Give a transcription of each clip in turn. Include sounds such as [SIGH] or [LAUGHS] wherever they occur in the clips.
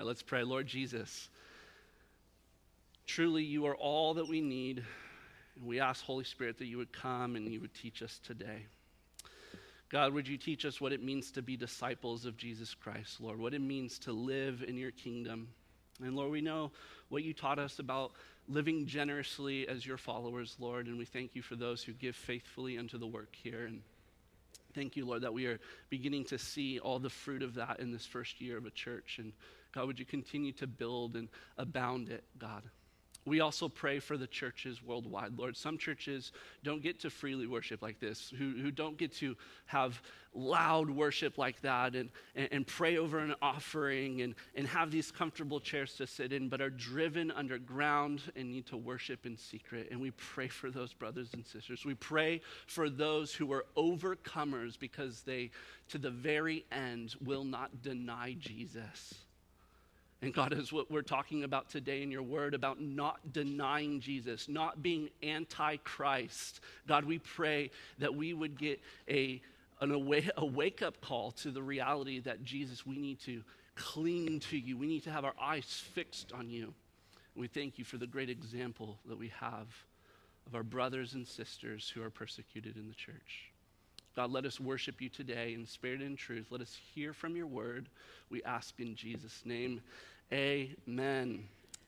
right, let's pray. Lord Jesus, truly you are all that we need. And we ask, Holy Spirit, that you would come and you would teach us today. God, would you teach us what it means to be disciples of Jesus Christ, Lord? What it means to live in your kingdom. And Lord, we know what you taught us about living generously as your followers, Lord. And we thank you for those who give faithfully unto the work here. And thank you, Lord, that we are beginning to see all the fruit of that in this first year of a church. And God, would you continue to build and abound it, God? We also pray for the churches worldwide, Lord. Some churches don't get to freely worship like this, who, who don't get to have loud worship like that and, and, and, pray over an offering and, and have these comfortable chairs to sit in, but are driven underground and need to worship in secret. And we pray for those brothers and sisters. We pray for those who are overcomers because they, to the very end, will not deny Jesus. And God, is what we're talking about today in your word about not denying Jesus, not being anti Christ. God, we pray that we would get a, an a wake up call to the reality that Jesus, we need to cling to you. We need to have our eyes fixed on you. We thank you for the great example that we have of our brothers and sisters who are persecuted in the church. God, let us worship you today in spirit and truth. Let us hear from your word. We ask in Jesus' name. Amen.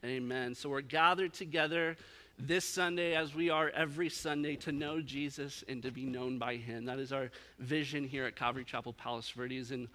Amen. So we're gathered together this Sunday, as we are every Sunday, to know Jesus and to be known by him. That is our vision here at Calvary Chapel Palos Verdes. And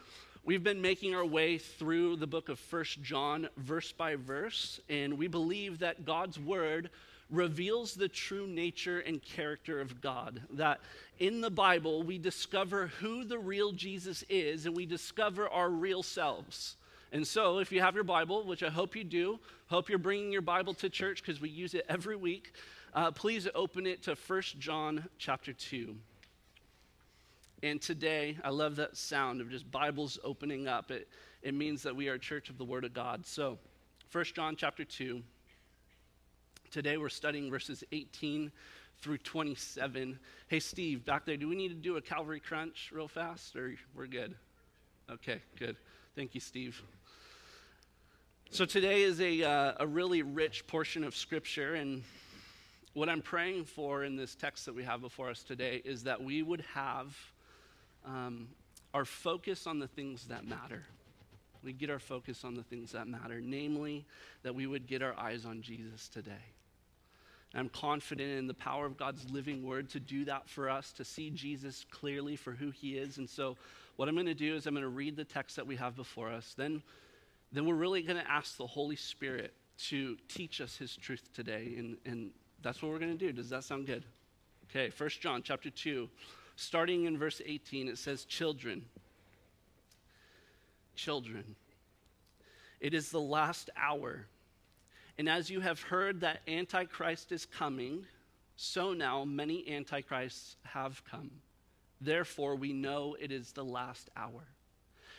we've been making our way through the book of First John, verse by verse. And we believe that God's word reveals the true nature and character of God. That in the Bible, we discover who the real Jesus is and we discover our real selves. And so, if you have your Bible, which I hope you do, hope you're bringing your Bible to church because we use it every week, uh, please open it to 1 John chapter 2. And today, I love that sound of just Bibles opening up. It, it means that we are a church of the Word of God. So, 1 John chapter 2. Today, we're studying verses 18 through 27. Hey, Steve, back there, do we need to do a Calvary Crunch real fast, or we're good? Okay, good. Thank you, Steve. So today is a, uh, a really rich portion of Scripture, and what I'm praying for in this text that we have before us today is that we would have um, our focus on the things that matter. We get our focus on the things that matter, namely, that we would get our eyes on Jesus today. I'm confident in the power of God's living word to do that for us, to see Jesus clearly for who he is. And so, what I'm going to do is I'm going to read the text that we have before us. Then then we're really going to ask the Holy Spirit to teach us his truth today. And, and that's what we're going to do. Does that sound good? Okay, First John chapter 2, starting in verse 18, it says, Children, children, it is the last hour. And as you have heard that Antichrist is coming, so now many Antichrists have come. Therefore, we know it is the last hour.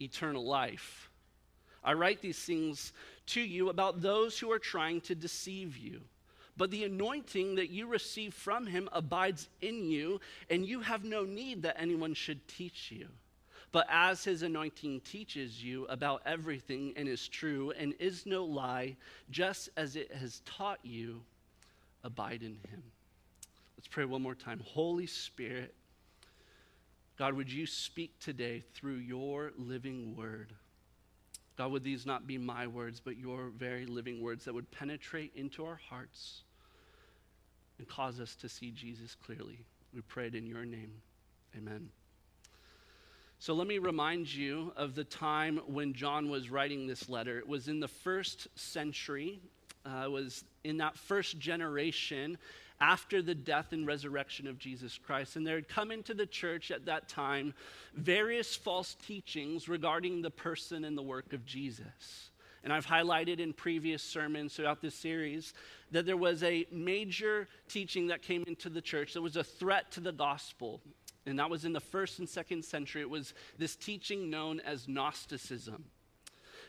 eternal life. I write these things to you about those who are trying to deceive you. But the anointing that you receive from him abides in you, and you have no need that anyone should teach you. But as his anointing teaches you about everything and is true and is no lie, just as it has taught you, abide in him. Let's pray one more time. Holy Spirit, God, would you speak today through your living word? God, would these not be my words, but your very living words that would penetrate into our hearts and cause us to see Jesus clearly. We pray it in your name. Amen. So let me remind you of the time when John was writing this letter. It was in the first century, uh, it was in that first generation after the death and resurrection of Jesus Christ. And there had come into the church at that time various false teachings regarding the person and the work of Jesus. And I've highlighted in previous sermons throughout this series that there was a major teaching that came into the church that was a threat to the gospel. And that was in the first and second century. It was this teaching known as Gnosticism.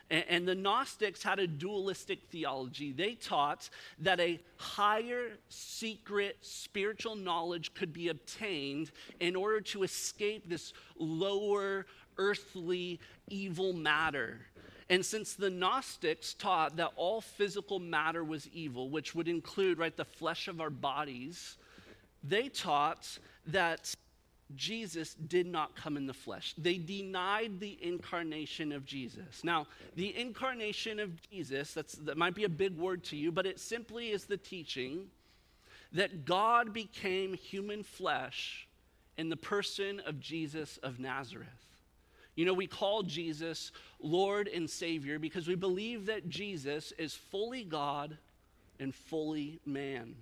And, and the Gnostics had a dualistic theology. They taught that a higher, secret, spiritual knowledge could be obtained in order to escape this lower, earthly, evil matter. And since the Gnostics taught that all physical matter was evil, which would include, right, the flesh of our bodies, they taught that Jesus did not come in the flesh. They denied the incarnation of Jesus. Now, the incarnation of Jesus, that's, that might be a big word to you, but it simply is the teaching that God became human flesh in the person of Jesus of Nazareth. You know, we call Jesus Lord and Savior because we believe that Jesus is fully God and fully man.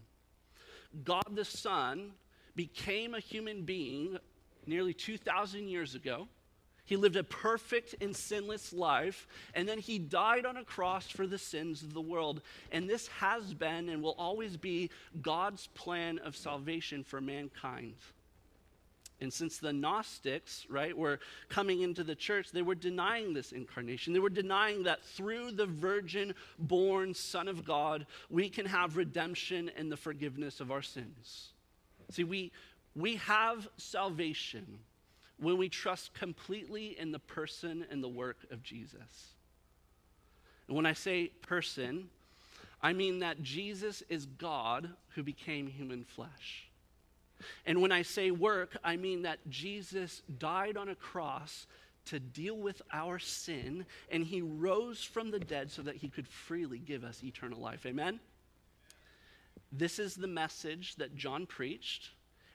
God the Son became a human being nearly 2,000 years ago. He lived a perfect and sinless life, and then he died on a cross for the sins of the world. And this has been and will always be God's plan of salvation for mankind. And since the Gnostics, right, were coming into the church, they were denying this incarnation. They were denying that through the virgin born Son of God, we can have redemption and the forgiveness of our sins. See, we, we have salvation when we trust completely in the person and the work of Jesus. And when I say person, I mean that Jesus is God who became human flesh. And when I say work, I mean that Jesus died on a cross to deal with our sin, and he rose from the dead so that he could freely give us eternal life. Amen? This is the message that John preached.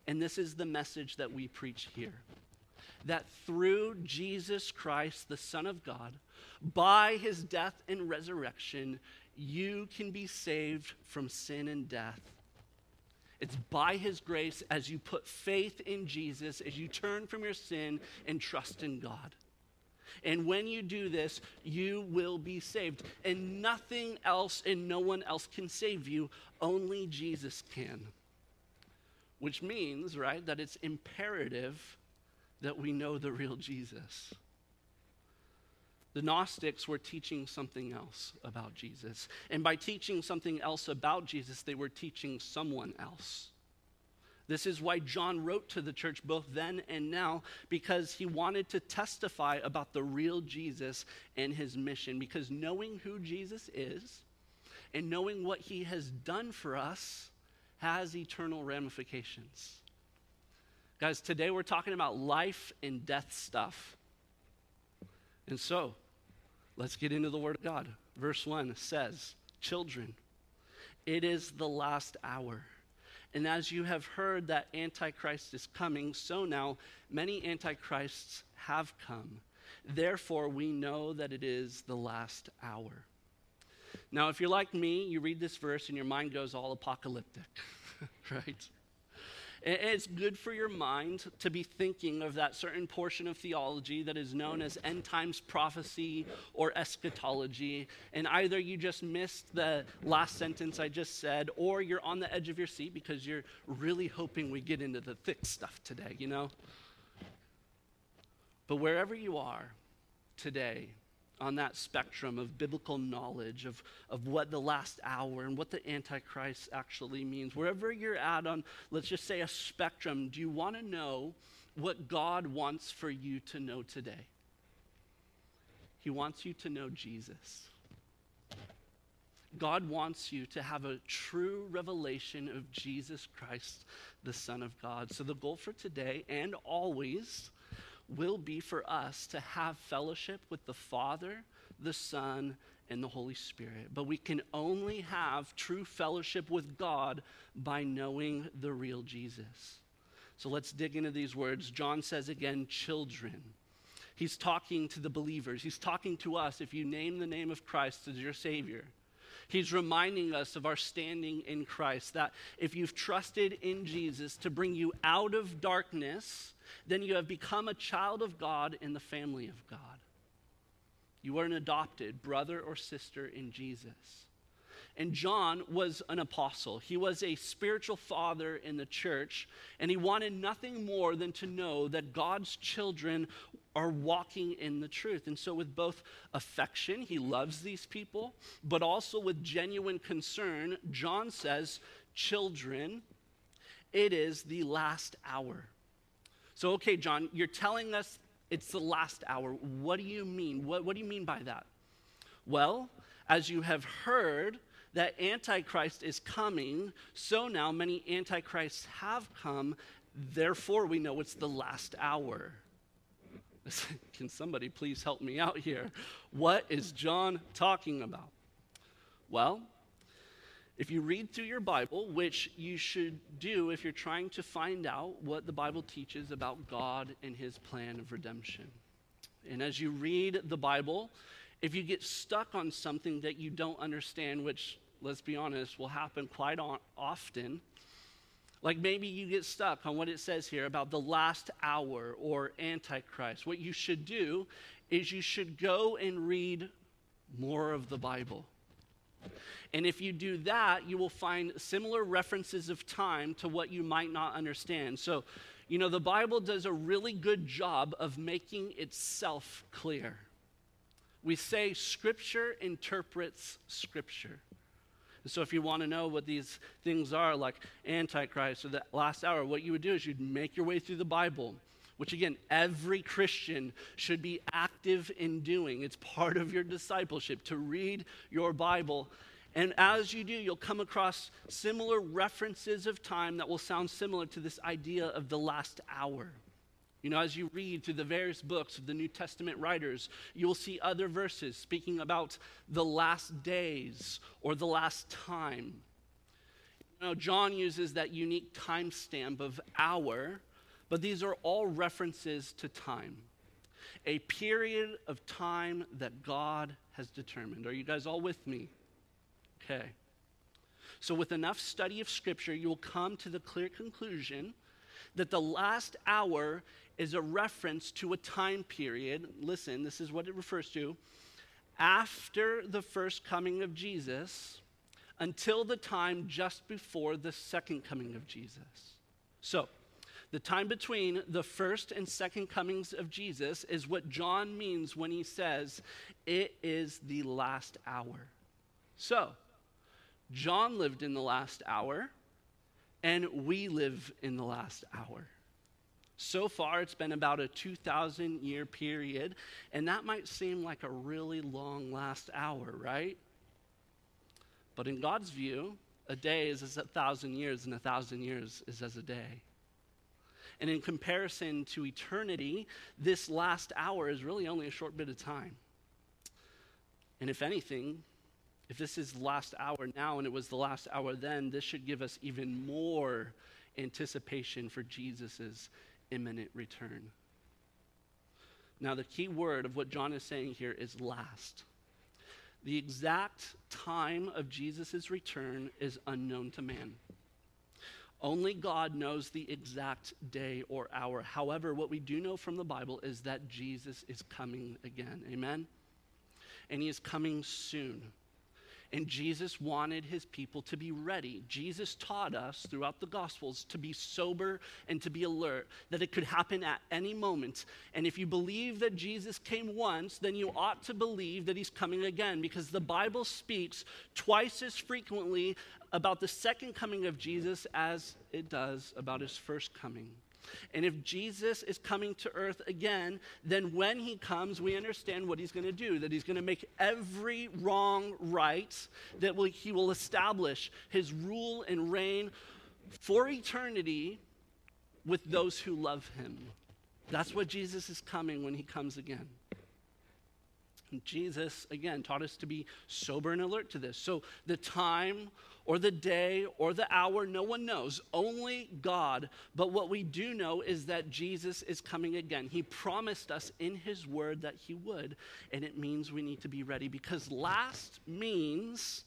And this is the message that we preach here that through Jesus Christ, the Son of God, by his death and resurrection, you can be saved from sin and death. It's by his grace as you put faith in Jesus, as you turn from your sin and trust in God. And when you do this, you will be saved. And nothing else and no one else can save you, only Jesus can which means, right, that it's imperative that we know the real Jesus. The Gnostics were teaching something else about Jesus. And by teaching something else about Jesus, they were teaching someone else. This is why John wrote to the church both then and now, because he wanted to testify about the real Jesus and his mission. Because knowing who Jesus is and knowing what he has done for us has eternal ramifications. Guys, today we're talking about life and death stuff. And so, let's get into the Word of God. Verse 1 says, Children, it is the last hour. And as you have heard that Antichrist is coming, so now many Antichrists have come. Therefore, we know that it is the last hour. Now, if you're like me, you read this verse and your mind goes all apocalyptic, [LAUGHS] right? It's good for your mind to be thinking of that certain portion of theology that is known as end times prophecy or eschatology. And either you just missed the last sentence I just said, or you're on the edge of your seat because you're really hoping we get into the thick stuff today, you know? But wherever you are today, on that spectrum of biblical knowledge of, of what the last hour and what the Antichrist actually means. Wherever you're at on, let's just say, a spectrum, do you want to know what God wants for you to know today? He wants you to know Jesus. God wants you to have a true revelation of Jesus Christ, the Son of God. So, the goal for today and always will be for us to have fellowship with the Father, the Son, and the Holy Spirit. But we can only have true fellowship with God by knowing the real Jesus. So let's dig into these words. John says again, children. He's talking to the believers. He's talking to us if you name the name of Christ as your Savior. He's reminding us of our standing in Christ, that if you've trusted in Jesus to bring you out of darkness, then you have become a child of God in the family of God. You are an adopted brother or sister in Jesus. And John was an apostle. He was a spiritual father in the church, and he wanted nothing more than to know that God's children are walking in the truth. And so, with both affection, he loves these people, but also with genuine concern, John says, Children, it is the last hour. So, okay, John, you're telling us it's the last hour. What do you mean? What, what do you mean by that? Well, as you have heard, that Antichrist is coming, so now many Antichrists have come. Therefore, we know it's the last hour. [LAUGHS] Can somebody please help me out here? What is John talking about? Well, if you read through your Bible, which you should do if you're trying to find out what the Bible teaches about God and his plan of redemption. And as you read the Bible, if you get stuck on something that you don't understand, which, let's be honest, will happen quite often, like maybe you get stuck on what it says here about the last hour or Antichrist. What you should do is you should go and read more of the Bible. And if you do that, you will find similar references of time to what you might not understand. So, you know, the Bible does a really good job of making itself clear. We say Scripture interprets Scripture. So, if you want to know what these things are, like Antichrist or the last hour, what you would do is you'd make your way through the Bible, which again, every Christian should be active in doing. It's part of your discipleship to read your Bible and as you do, you'll come across similar references of time that will sound similar to this idea of the last hour. You know, as you read through the various books of the New Testament writers, you will see other verses speaking about the last days or the last time. You know, John uses that unique timestamp of hour, but these are all references to time. A period of time that God has determined. Are you guys all with me? Okay. So, with enough study of Scripture, you will come to the clear conclusion that the last hour is a reference to a time period. Listen, this is what it refers to. After the first coming of Jesus, until the time just before the second coming of Jesus. So, the time between the first and second comings of Jesus is what John means when he says, It is the last hour. So, John lived in the last hour, and we live in the last hour. So far, it's been about a 2,000 year period, and that might seem like a really long last hour, right? But in God's view, a day is as a thousand years, and a thousand years is as a day. And in comparison to eternity, this last hour is really only a short bit of time. And if anything, if this is the last hour now and it was the last hour then, this should give us even more anticipation for Jesus' imminent return. Now, the key word of what John is saying here is last. The exact time of Jesus' return is unknown to man. Only God knows the exact day or hour. However, what we do know from the Bible is that Jesus is coming again. Amen? And he is coming soon. And Jesus wanted his people to be ready. Jesus taught us throughout the Gospels to be sober and to be alert, that it could happen at any moment. And if you believe that Jesus came once, then you ought to believe that he's coming again, because the Bible speaks twice as frequently about the second coming of Jesus as it does about his first coming. And if Jesus is coming to earth again, then when he comes, we understand what he's going to do that he's going to make every wrong right, that he will establish his rule and reign for eternity with those who love him. That's what Jesus is coming when he comes again. Jesus, again, taught us to be sober and alert to this. So the time or the day or the hour, no one knows, only God. But what we do know is that Jesus is coming again. He promised us in His word that He would, and it means we need to be ready because last means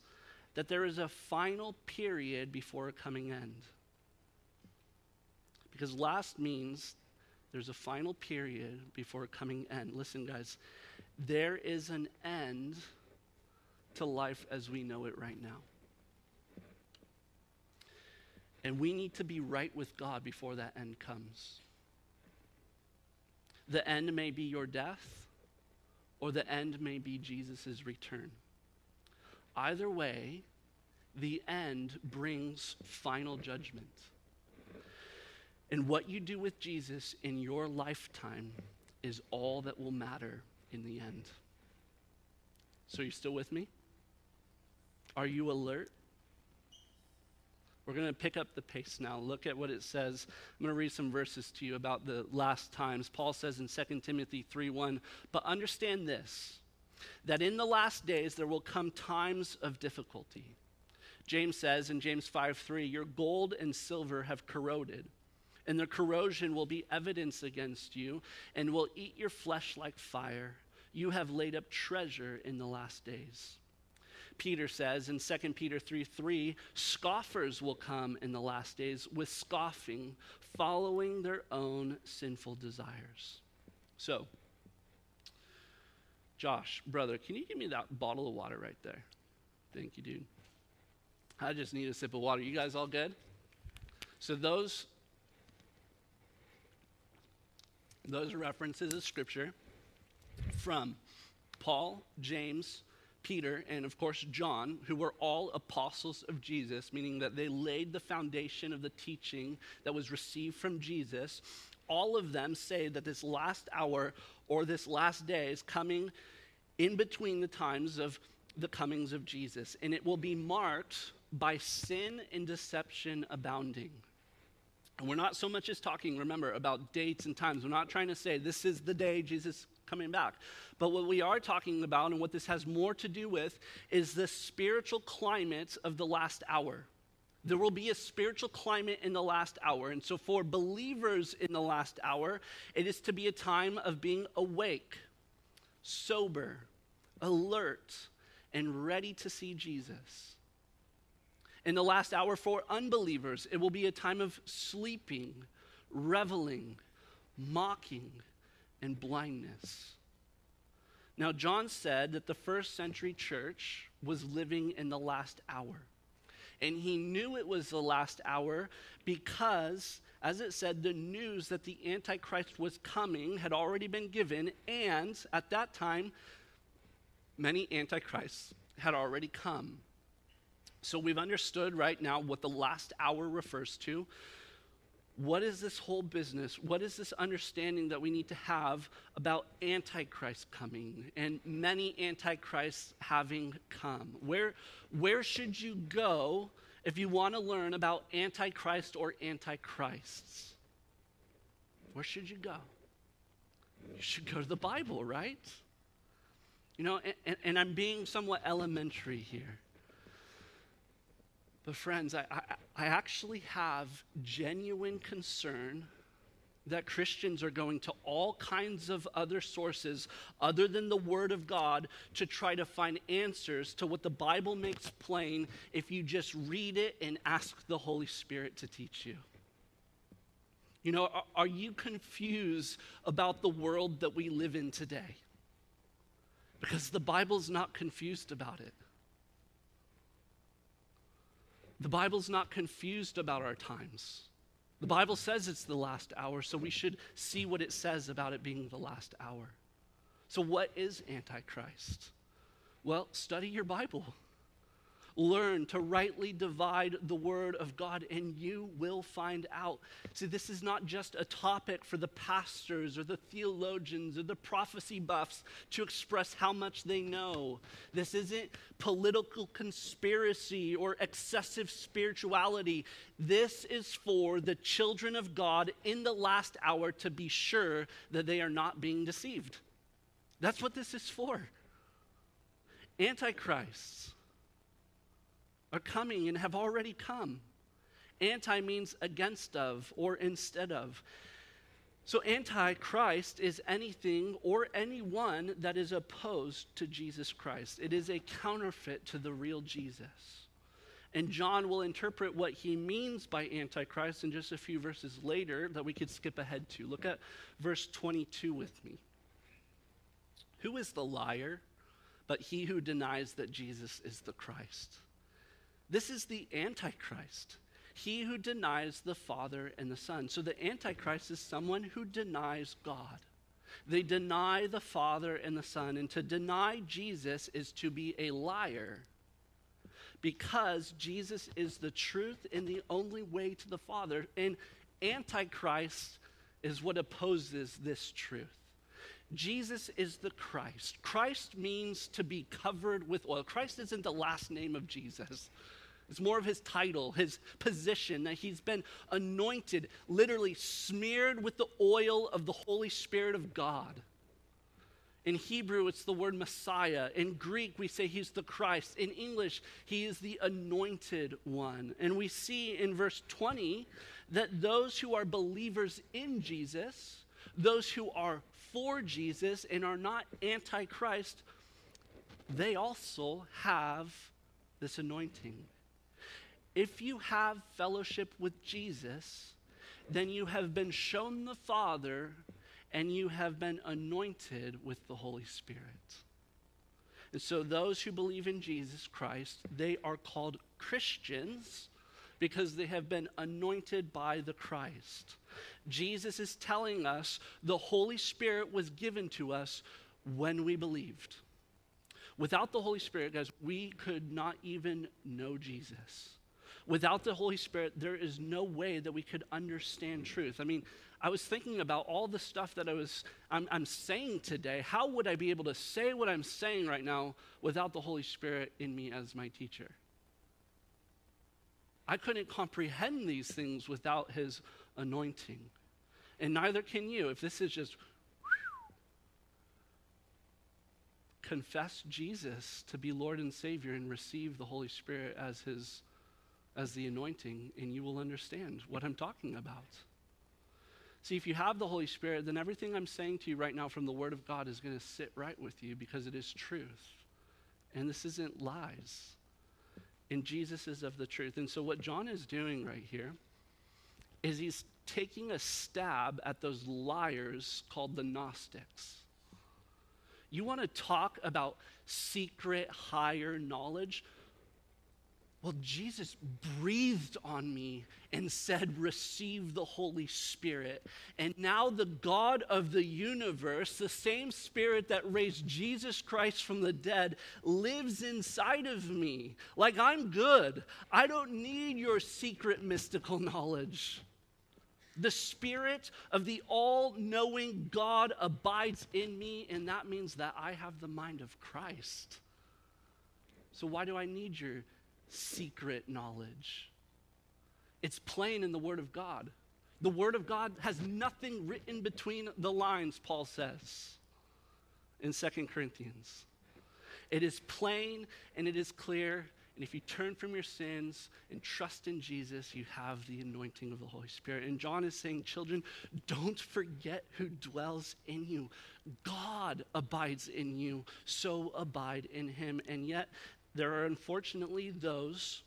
that there is a final period before a coming end. Because last means there's a final period before a coming end. Listen, guys, there is an end to life as we know it right now. And we need to be right with God before that end comes. The end may be your death, or the end may be Jesus' return. Either way, the end brings final judgment. And what you do with Jesus in your lifetime is all that will matter in the end. So, are you still with me? Are you alert? We're going to pick up the pace now. Look at what it says. I'm going to read some verses to you about the last times. Paul says in 2 Timothy 3:1, "But understand this, that in the last days there will come times of difficulty." James says in James 5:3, "Your gold and silver have corroded, and the corrosion will be evidence against you and will eat your flesh like fire. You have laid up treasure in the last days." Peter says in 2 Peter 3 3, scoffers will come in the last days with scoffing, following their own sinful desires. So, Josh, brother, can you give me that bottle of water right there? Thank you, dude. I just need a sip of water. You guys all good? So, those. Those references of scripture from Paul, James, Peter, and of course John, who were all apostles of Jesus, meaning that they laid the foundation of the teaching that was received from Jesus, all of them say that this last hour or this last day is coming in between the times of the comings of Jesus, and it will be marked by sin and deception abounding. And we're not so much as talking, remember, about dates and times. We're not trying to say this is the day Jesus coming back. But what we are talking about, and what this has more to do with, is the spiritual climate of the last hour. There will be a spiritual climate in the last hour. And so, for believers in the last hour, it is to be a time of being awake, sober, alert, and ready to see Jesus. In the last hour, for unbelievers, it will be a time of sleeping, reveling, mocking, and blindness. Now, John said that the first century church was living in the last hour. And he knew it was the last hour because, as it said, the news that the Antichrist was coming had already been given. And at that time, many Antichrists had already come. So we've understood right now what the last hour refers to what is this whole business? What is this understanding that we need to have about Antichrist coming and many Antichrists having come? Where, where should you go if you want to learn about Antichrist or Antichrists? Where should you go? You should go to the Bible, right? You know, and, and I'm being somewhat elementary here. But, friends, I, I, I, actually have genuine concern that Christians are going to all kinds of other sources other than the Word of God to try to find answers to what the Bible makes plain if you just read it and ask the Holy Spirit to teach you. You know, are, are you confused about the world that we live in today? Because the Bible's not confused about it. The Bible's not confused about our times. The Bible says it's the last hour, so we should see what it says about it being the last hour. So, what is Antichrist? Well, study your Bible. Learn to rightly divide the word of God, and you will find out. See, this is not just a topic for the pastors or the theologians or the prophecy buffs to express how much they know. This isn't political conspiracy or excessive spirituality. This is for the children of God in the last hour to be sure that they are not being deceived. That's what this is for. Antichrists are coming and have already come. Anti means against of or instead of. So, antichrist is anything or anyone that is opposed to Jesus Christ. It is a counterfeit to the real Jesus. And John will interpret what he means by antichrist in just a few verses later that we could skip ahead to. Look at verse 22 with me. Who is the liar but he who denies that Jesus is the Christ? This is the antichrist he who denies the Father and the Son. So the Antichrist is someone who denies God. They deny the Father and the Son. And to deny Jesus is to be a liar because Jesus is the truth and the only way to the Father. And Antichrist is what opposes this truth. Jesus is the Christ. Christ means to be covered with oil. Christ isn't the last name of Jesus. It's more of his title, his position, that he's been anointed, literally smeared with the oil of the Holy Spirit of God. In Hebrew, it's the word Messiah. In Greek, we say he's the Christ. In English, he is the anointed one. And we see in verse 20 that those who are believers in Jesus, those who are for Jesus and are not anti Christ, they also have this anointing. If you have fellowship with Jesus, then you have been shown the Father and you have been anointed with the Holy Spirit. And so, those who believe in Jesus Christ, they are called Christians because they have been anointed by the Christ. Jesus is telling us the Holy Spirit was given to us when we believed. Without the Holy Spirit, guys, we could not even know Jesus. Without the Holy Spirit, there is no way that we could understand truth. I mean, I was thinking about all the stuff that I was I'm, I'm, saying today. How would I be able to say what I'm saying right now without the Holy Spirit in me as my teacher? I couldn't comprehend these things without his anointing. And neither can you. If this is just confess Jesus to be Lord and Savior and receive the Holy Spirit as his as the anointing, and you will understand what I'm talking about. See, if you have the Holy Spirit, then everything I'm saying to you right now from the Word of God is going to sit right with you because it is truth. And this isn't lies. And Jesus is of the truth. And so, what John is doing right here is he's taking a stab at those liars called the Gnostics. You want to talk about secret higher knowledge? Well, Jesus breathed on me and said, Receive the Holy Spirit. And now, the God of the universe, the same Spirit that raised Jesus Christ from the dead, lives inside of me. Like I'm good. I don't need your secret mystical knowledge. The Spirit of the all knowing God abides in me, and that means that I have the mind of Christ. So, why do I need your secret knowledge. It's plain in the Word of God. The Word of God has nothing written between the lines, Paul says in Second Corinthians. It is plain and it is clear. And if you turn from your sins and trust in Jesus, you have the anointing of the Holy Spirit. And John is saying, children, don't forget who dwells in you. God abides in you, so abide in him. And yet, there are unfortunately those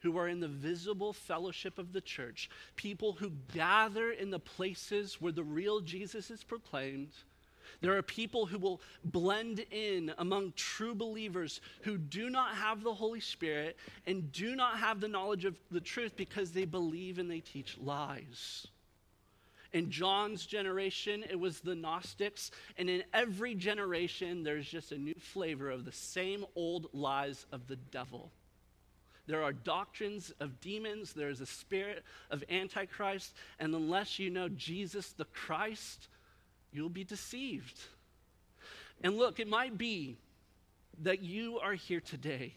who are in the visible fellowship of the church, people who gather in the places where the real Jesus is proclaimed. There are people who will blend in among true believers who do not have the Holy Spirit and do not have the knowledge of the truth because they believe and they teach lies. In John's generation, it was the Gnostics. And in every generation, there's just a new flavor of the same old lies of the devil. There are doctrines of demons, there's a spirit of Antichrist. And unless you know Jesus the Christ, you'll be deceived. And look, it might be that you are here today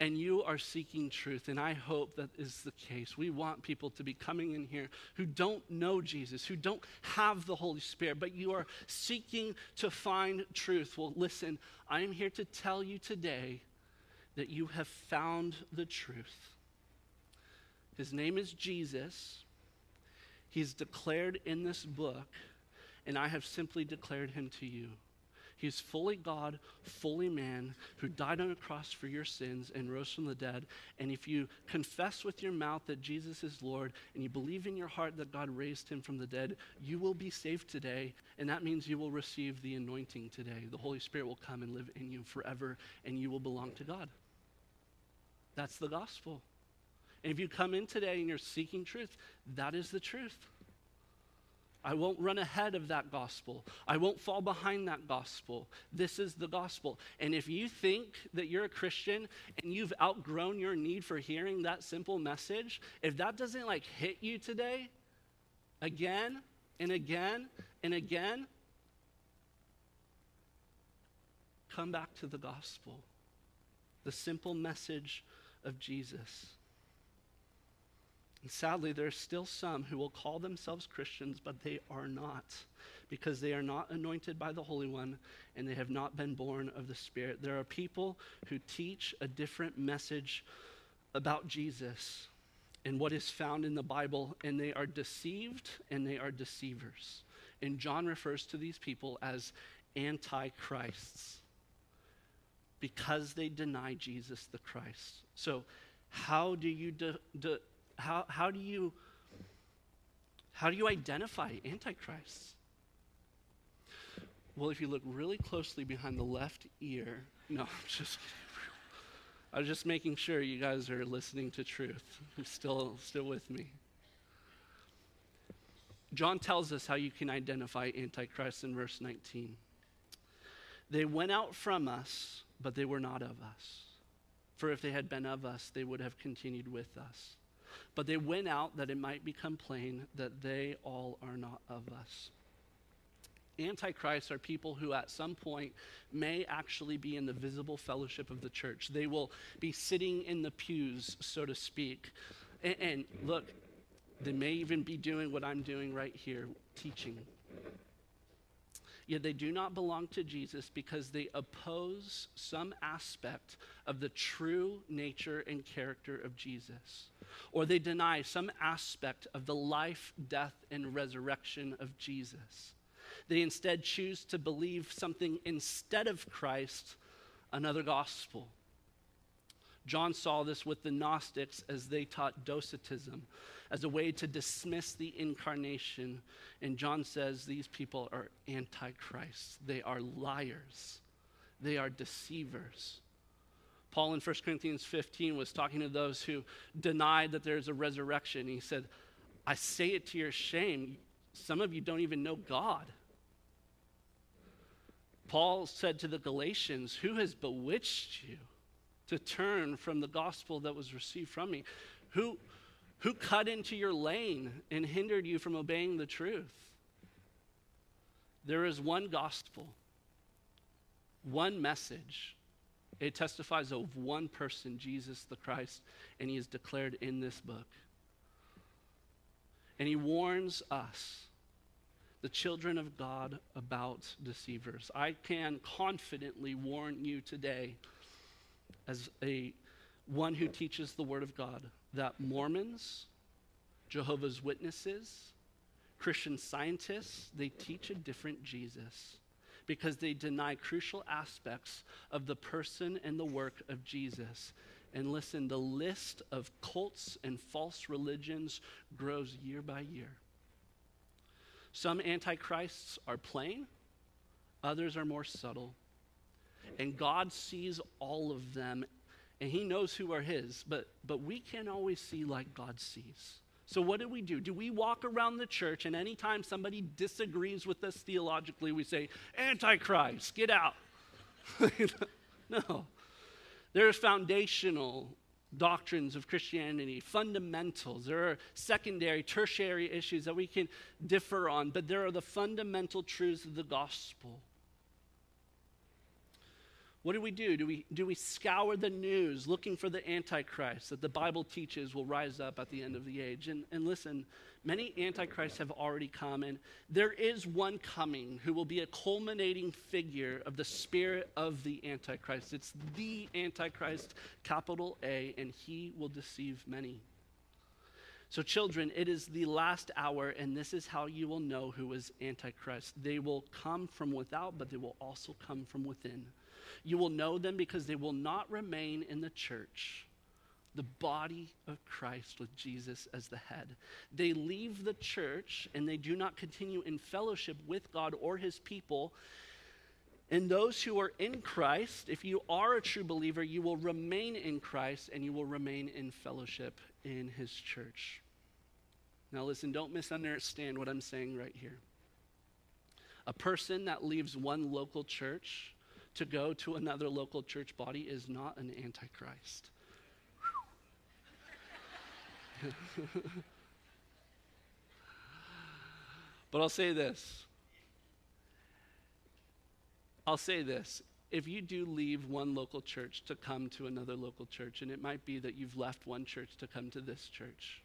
and you are seeking truth, and I hope that is the case. We want people to be coming in here who don't know Jesus, who don't have the Holy Spirit, but you are seeking to find truth. Well, listen, I am here to tell you today that you have found the truth. His name is Jesus. He's declared in this book, and I have simply declared him to you. He's fully God, fully man, who died on a cross for your sins and rose from the dead. And if you confess with your mouth that Jesus is Lord and you believe in your heart that God raised him from the dead, you will be saved today. And that means you will receive the anointing today. The Holy Spirit will come and live in you forever, and you will belong to God. That's the gospel. And if you come in today and you're seeking truth, that is the truth. I won't run ahead of that gospel. I won't fall behind that gospel. This is the gospel. And if you think that you're a Christian and you've outgrown your need for hearing that simple message, if that doesn't like hit you today again and again and again, come back to the gospel. The simple message of Jesus. And sadly, there are still some who will call themselves Christians, but they are not, because they are not anointed by the Holy One and they have not been born of the Spirit. There are people who teach a different message about Jesus and what is found in the Bible, and they are deceived and they are deceivers. And John refers to these people as antichrists because they deny Jesus the Christ. So, how do you de- de- how, how do you how do you identify antichrists? Well, if you look really closely behind the left ear, no, [LAUGHS] I'm just I was just making sure you guys are listening to truth. You're still still with me. John tells us how you can identify antichrist in verse 19. They went out from us, but they were not of us. For if they had been of us, they would have continued with us. But they went out that it might become plain that they all are not of us. Antichrists are people who, at some point, may actually be in the visible fellowship of the church. They will be sitting in the pews, so to speak. And, and look, they may even be doing what I'm doing right here, teaching Yet they do not belong to Jesus because they oppose some aspect of the true nature and character of Jesus. Or they deny some aspect of the life, death, and resurrection of Jesus. They instead choose to believe something instead of Christ, another gospel. John saw this with the Gnostics as they taught Docetism, as a way to dismiss the incarnation. And John says these people are antichrists, they are liars, they are deceivers. Paul in 1 Corinthians 15 was talking to those who denied that there's a resurrection. He said, I say it to your shame. Some of you don't even know God. Paul said to the Galatians, Who has bewitched you to turn from the gospel that was received from me? Who, who cut into your lane and hindered you from obeying the truth? There is one gospel, one message. It testifies of one person, Jesus the Christ, and he is declared in this book. And he warns us, the children of God, about deceivers. I can confidently warn you today, as a one who teaches the Word of God, that Mormons, Jehovah's Witnesses, Christian scientists, they teach a different Jesus because they deny crucial aspects of the person and the work of Jesus. And listen, the list of cults and false religions grows year by year. Some antichrists are plain, others are more subtle. And God sees all of them and he knows who are his, but, but we can't always see like God sees. So, what do we do? Do we walk around the church and anytime somebody disagrees with us theologically, we say, Antichrist, get out? [LAUGHS] no. There's foundational doctrines of Christianity, fundamentals. There are secondary, tertiary issues that we can differ on, but there are the fundamental truths of the gospel. What do we do? Do we, do we scour the news looking for the Antichrist that the Bible teaches will rise up at the end of the age? And, and listen, many Antichrists have already come, and there is one coming who will be a culminating figure of the spirit of the Antichrist. It's the Antichrist, capital A, and he will deceive many. So, children, it is the last hour, and this is how you will know who is Antichrist. They will come from without, but they will also come from within. You will know them because they will not remain in the church, the body of Christ with Jesus as the head. They leave the church and they do not continue in fellowship with God or his people. And those who are in Christ, if you are a true believer, you will remain in Christ and you will remain in fellowship in his church. Now, listen, don't misunderstand what I'm saying right here. A person that leaves one local church to go to another local church body is not an antichrist. [LAUGHS] but I'll say this. I'll say this. If you do leave one local church to come to another local church, and it might be that you've left one church to come to this church,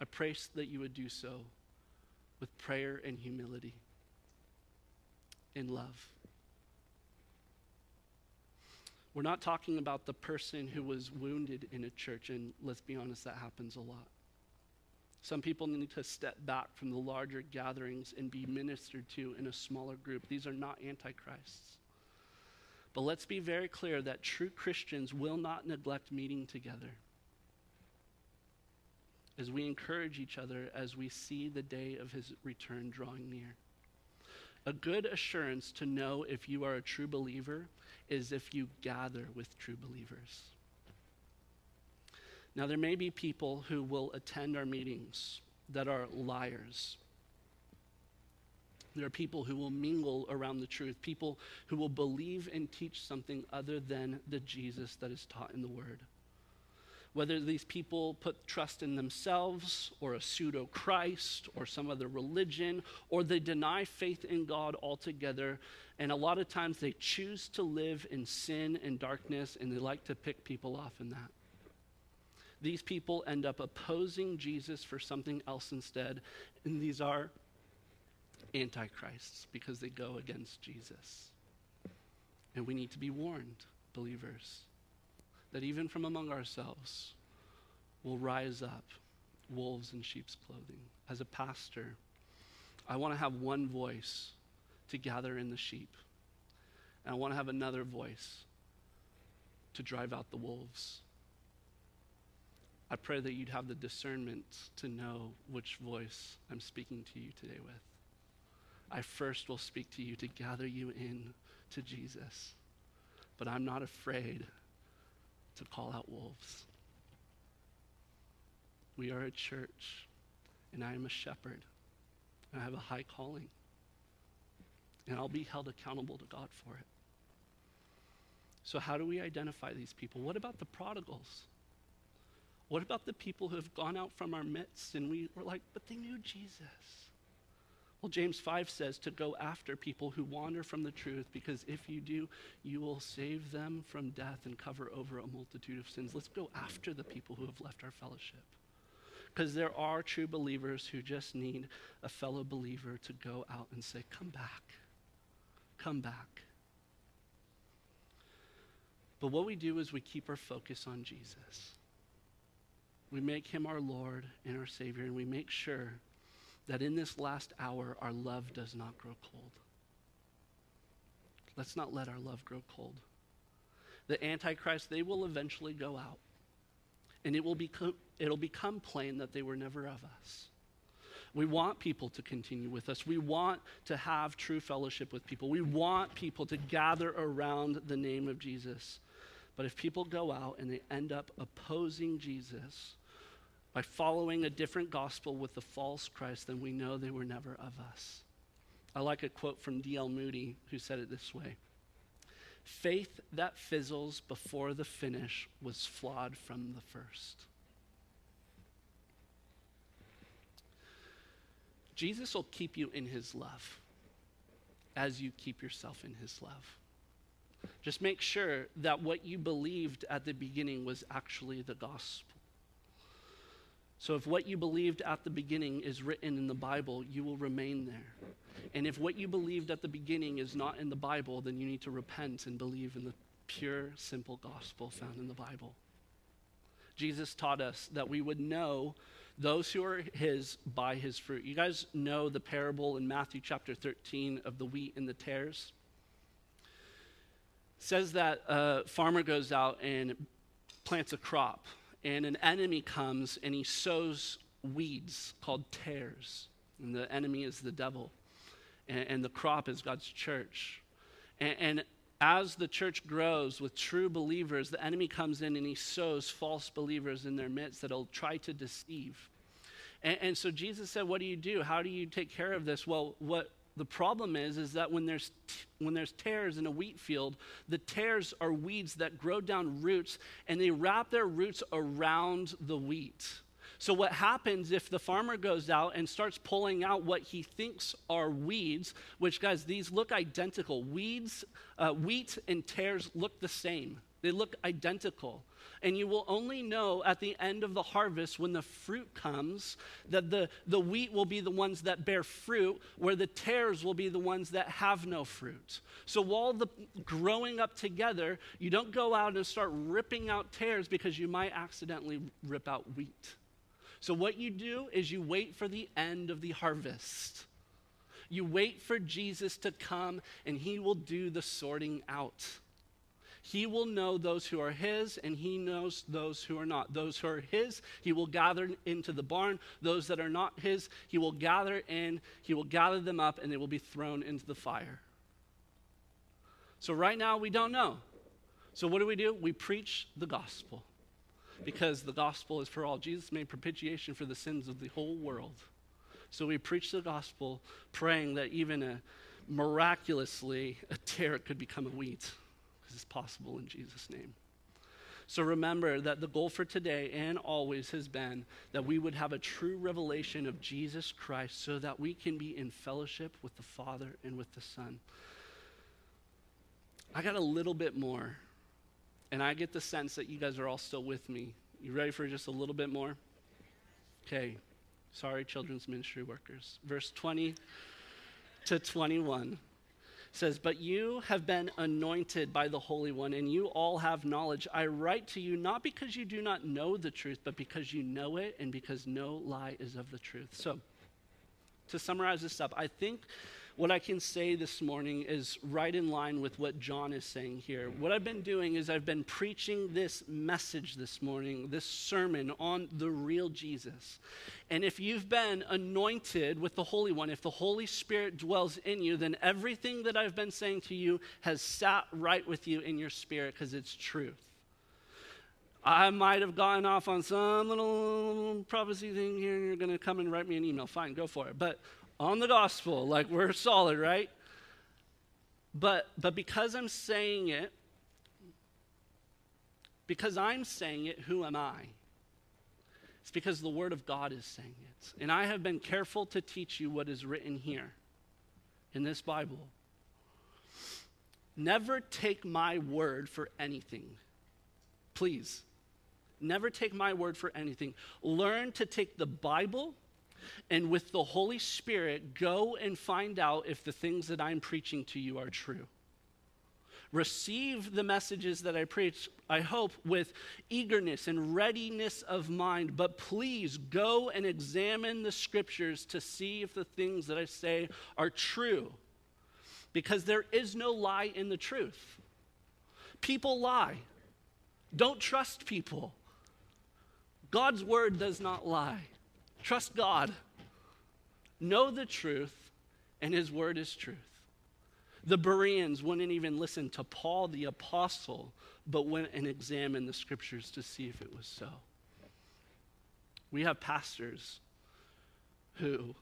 I pray that you would do so with prayer and humility, in love. We're not talking about the person who was wounded in a church, and let's be honest, that happens a lot. Some people need to step back from the larger gatherings and be ministered to in a smaller group. These are not antichrists. But let's be very clear that true Christians will not neglect meeting together as we encourage each other as we see the day of his return drawing near. A good assurance to know if you are a true believer is if you gather with true believers. Now, there may be people who will attend our meetings that are liars. There are people who will mingle around the truth, people who will believe and teach something other than the Jesus that is taught in the Word. Whether these people put trust in themselves or a pseudo Christ or some other religion, or they deny faith in God altogether. And a lot of times they choose to live in sin and darkness, and they like to pick people off in that. These people end up opposing Jesus for something else instead. And these are antichrists because they go against Jesus. And we need to be warned, believers that even from among ourselves will rise up wolves in sheep's clothing. As a pastor, I want to have one voice to gather in the sheep, and I want to have another voice to drive out the wolves. I pray that you'd have the discernment to know which voice I'm speaking to you today with. I first will speak to you to gather you in to Jesus, but I'm not afraid to call out wolves. We are a church, and I am a shepherd, and I have a high calling, and I'll be held accountable to God for it. So, how do we identify these people? What about the prodigals? What about the people who have gone out from our midst and we were like, but they knew Jesus? Well, James 5 says to go after people who wander from the truth because if you do, you will save them from death and cover over a multitude of sins. Let's go after the people who have left our fellowship. Because there are true believers who just need a fellow believer to go out and say, Come back. Come back. But what we do is we keep our focus on Jesus. We make him our Lord and our Savior, and we make sure that in this last hour, our love does not grow cold. Let's not let our love grow cold. The Antichrist, they will eventually go out. And it will become, it'll become plain that they were never of us. We want people to continue with us. We want to have true fellowship with people. We want people to gather around the name of Jesus. But if people go out and they end up opposing Jesus, by following a different gospel with the false Christ, then we know they were never of us. I like a quote from D.L. Moody who said it this way Faith that fizzles before the finish was flawed from the first. Jesus will keep you in his love as you keep yourself in his love. Just make sure that what you believed at the beginning was actually the gospel. So, if what you believed at the beginning is written in the Bible, you will remain there. And if what you believed at the beginning is not in the Bible, then you need to repent and believe in the pure, simple gospel found in the Bible. Jesus taught us that we would know those who are his by his fruit. You guys know the parable in Matthew chapter 13 of the wheat and the tares? It says that a farmer goes out and plants a crop, and an enemy comes and he sows weeds called tares. And the enemy is the devil, and, and the crop is God's church. And, and as the church grows with true believers, the enemy comes in and he sows false believers in their midst that'll try to deceive. And, and, so Jesus said, What do you do? How do you take care of this? Well, what the problem is, is that when there's, when there's tares in a wheat field, the tares are weeds that grow down roots and they wrap their roots around the wheat. So, what happens if the farmer goes out and starts pulling out what he thinks are weeds, which, guys, these look identical. Weeds, uh, wheat and tares look the same, they look identical. And you will only know at the end of the harvest when the fruit comes that the, the wheat will be the ones that bear fruit, where the tares will be the ones that have no fruit. So while the growing up together, you don't go out and start ripping out tares because you might accidentally rip out wheat. So, what you do is you wait for the end of the harvest. You wait for Jesus to come, and he will do the sorting out. He will know those who are his, and he knows those who are not. Those who are his, he will gather into the barn. Those that are not his, he will gather in, he will gather them up, and they will be thrown into the fire. So, right now, we don't know. So, what do we do? We preach the gospel because the gospel is for all. Jesus made propitiation for the sins of the whole world. So we preach the gospel, praying that even a miraculously a tare could become a wheat, because it's possible in Jesus' name. So remember that the goal for today and always has been that we would have a true revelation of Jesus Christ so that we can be in fellowship with the Father and with the Son. I got a little bit more and I get the sense that you guys are all still with me. You ready for just a little bit more? Okay. Sorry, children's ministry workers. Verse 20 to 21 says, But you have been anointed by the Holy One, and you all have knowledge. I write to you not because you do not know the truth, but because you know it, and because no lie is of the truth. So, to summarize this up, I think what I can say this morning is right in line with what John is saying here. What I've been doing is I've been preaching this message this morning, this sermon on the real Jesus. And if you've been anointed with the Holy One, if the Holy Spirit dwells in you, then everything that I've been saying to you has sat right with you in your spirit because it's truth. I might have gotten off on some little prophecy thing here, and you're going to come and write me an email. Fine, go for it. But on the gospel, like we're solid, right? But but because I'm saying it, because I'm saying it, who am I? It's because the Word of God is saying it. And I have been careful to teach you what is written here in this Bible. Never take my word for anything. Please. Never take my word for anything. Learn to take the Bible and with the Holy Spirit, go and find out if the things that I'm preaching to you are true. Receive the messages that I preach, I hope, with eagerness and readiness of mind. But please go and examine the scriptures to see if the things that I say are true. Because there is no lie in the truth. People lie. Don't trust people. God's word does not lie. Trust God. Know the truth, and his word is truth. The Bereans wouldn't even listen to Paul the apostle, but went and examined the scriptures to see if it was so. We have pastors who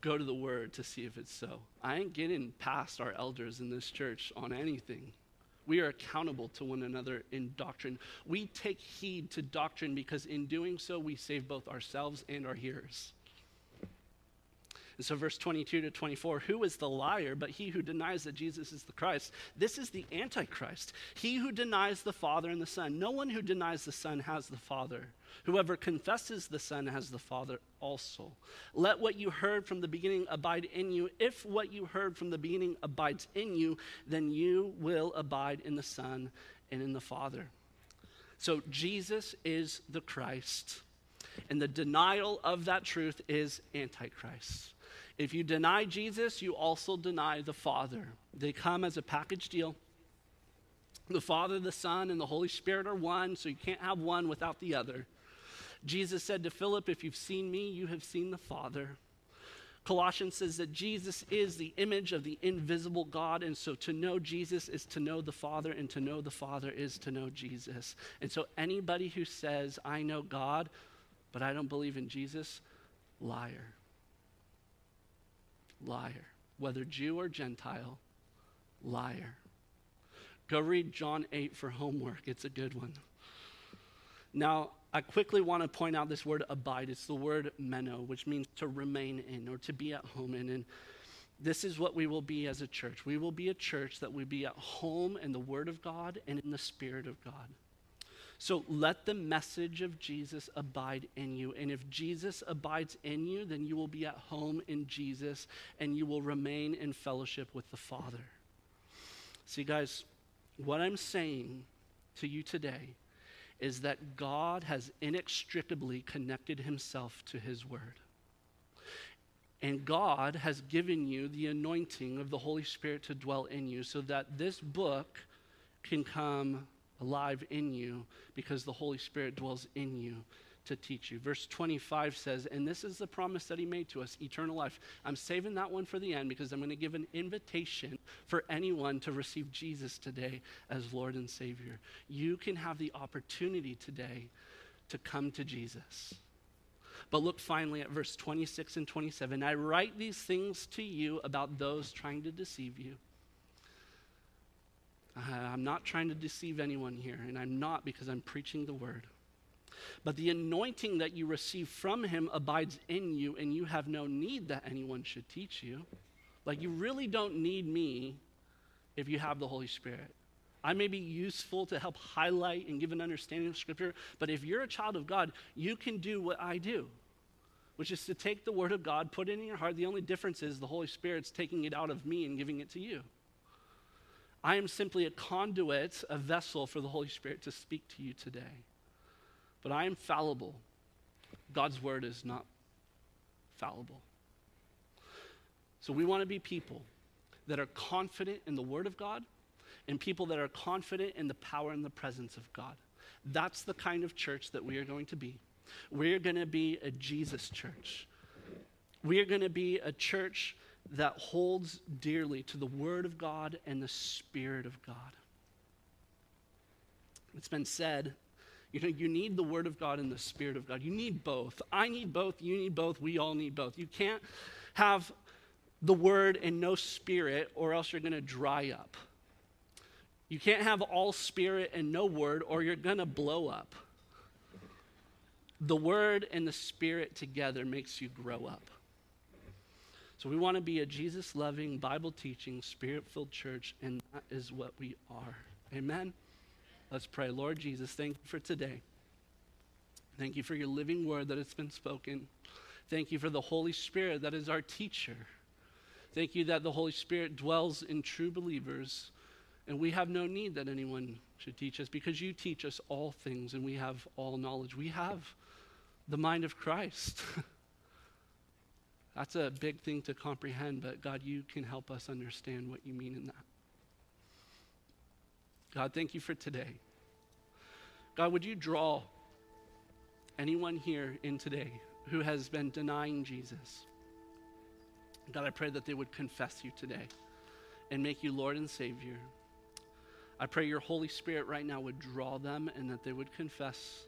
go to the word to see if it's so. I ain't getting past our elders in this church on anything. We are accountable to one another in doctrine. We take heed to doctrine because in doing so, we save both ourselves and our hearers. And so, verse 22 to 24 who is the liar but he who denies that Jesus is the Christ? This is the Antichrist, he who denies the Father and the Son. No one who denies the Son has the Father. Whoever confesses the Son has the Father also. Let what you heard from the beginning abide in you. If what you heard from the beginning abides in you, then you will abide in the Son and in the Father. So, Jesus is the Christ. And the denial of that truth is Antichrist. If you deny Jesus, you also deny the Father. They come as a package deal. The Father, the Son, and the Holy Spirit are one, so you can't have one without the other. Jesus said to Philip, If you've seen me, you have seen the Father. Colossians says that Jesus is the image of the invisible God, and so to know Jesus is to know the Father, and to know the Father is to know Jesus. And so anybody who says, I know God, but I don't believe in Jesus, liar. Liar. Whether Jew or Gentile, liar. Go read John 8 for homework, it's a good one. Now, I quickly want to point out this word abide. It's the word meno, which means to remain in or to be at home in. And this is what we will be as a church. We will be a church that will be at home in the Word of God and in the Spirit of God. So let the message of Jesus abide in you. And if Jesus abides in you, then you will be at home in Jesus and you will remain in fellowship with the Father. See, guys, what I'm saying to you today is that God has inextricably connected himself to his word. And God has given you the anointing of the Holy Spirit to dwell in you so that this book can come alive in you because the Holy Spirit dwells in you to teach you. Verse 25 says, and this is the promise that he made to us eternal life. I'm saving that one for the end because I'm going to give an invitation for anyone to receive Jesus today as Lord and Savior. You can have the opportunity today to come to Jesus. But look finally at verse 26 and 27. I write these things to you about those trying to deceive you. Uh, I'm not trying to deceive anyone here, and I'm not because I'm preaching the word. But the anointing that you receive from him abides in you, and you have no need that anyone should teach you. Like, you really don't need me if you have the Holy Spirit. I may be useful to help highlight and give an understanding of Scripture, but if you're a child of God, you can do what I do, which is to take the Word of God, put it in your heart. The only difference is the Holy Spirit's taking it out of me and giving it to you. I am simply a conduit, a vessel for the Holy Spirit to speak to you today. But I am fallible. God's word is not fallible. So we want to be people that are confident in the word of God and people that are confident in the power and the presence of God. That's the kind of church that we are going to be. We're going to be a Jesus church. We are going to be a church that holds dearly to the Word of God and the Spirit of God. It's been said, you know, you need the Word of God and the Spirit of God. You need both. I need both. You need both. We all need both. You can't have the Word and no Spirit, or else you're going to dry up. You can't have all Spirit and no Word, or you're going to blow up. The Word and the Spirit together makes you grow up. So we want to be a Jesus loving, Bible teaching, spirit filled church, and that is what we are. Amen. Let's pray. Lord Jesus, thank you for today. Thank you for your living word that has been spoken. Thank you for the Holy Spirit that is our teacher. Thank you that the Holy Spirit dwells in true believers, and we have no need that anyone should teach us because you teach us all things and we have all knowledge. We have the mind of Christ. [LAUGHS] That's a big thing to comprehend, but God, you can help us understand what you mean in that. God, thank you for today. God, would you draw anyone here in today who has been denying Jesus? God, I pray that they would confess you today and make you Lord and Savior. I pray your Holy Spirit right now would draw them and that they would confess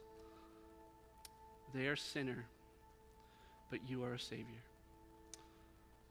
they are sinner, but you are a Savior.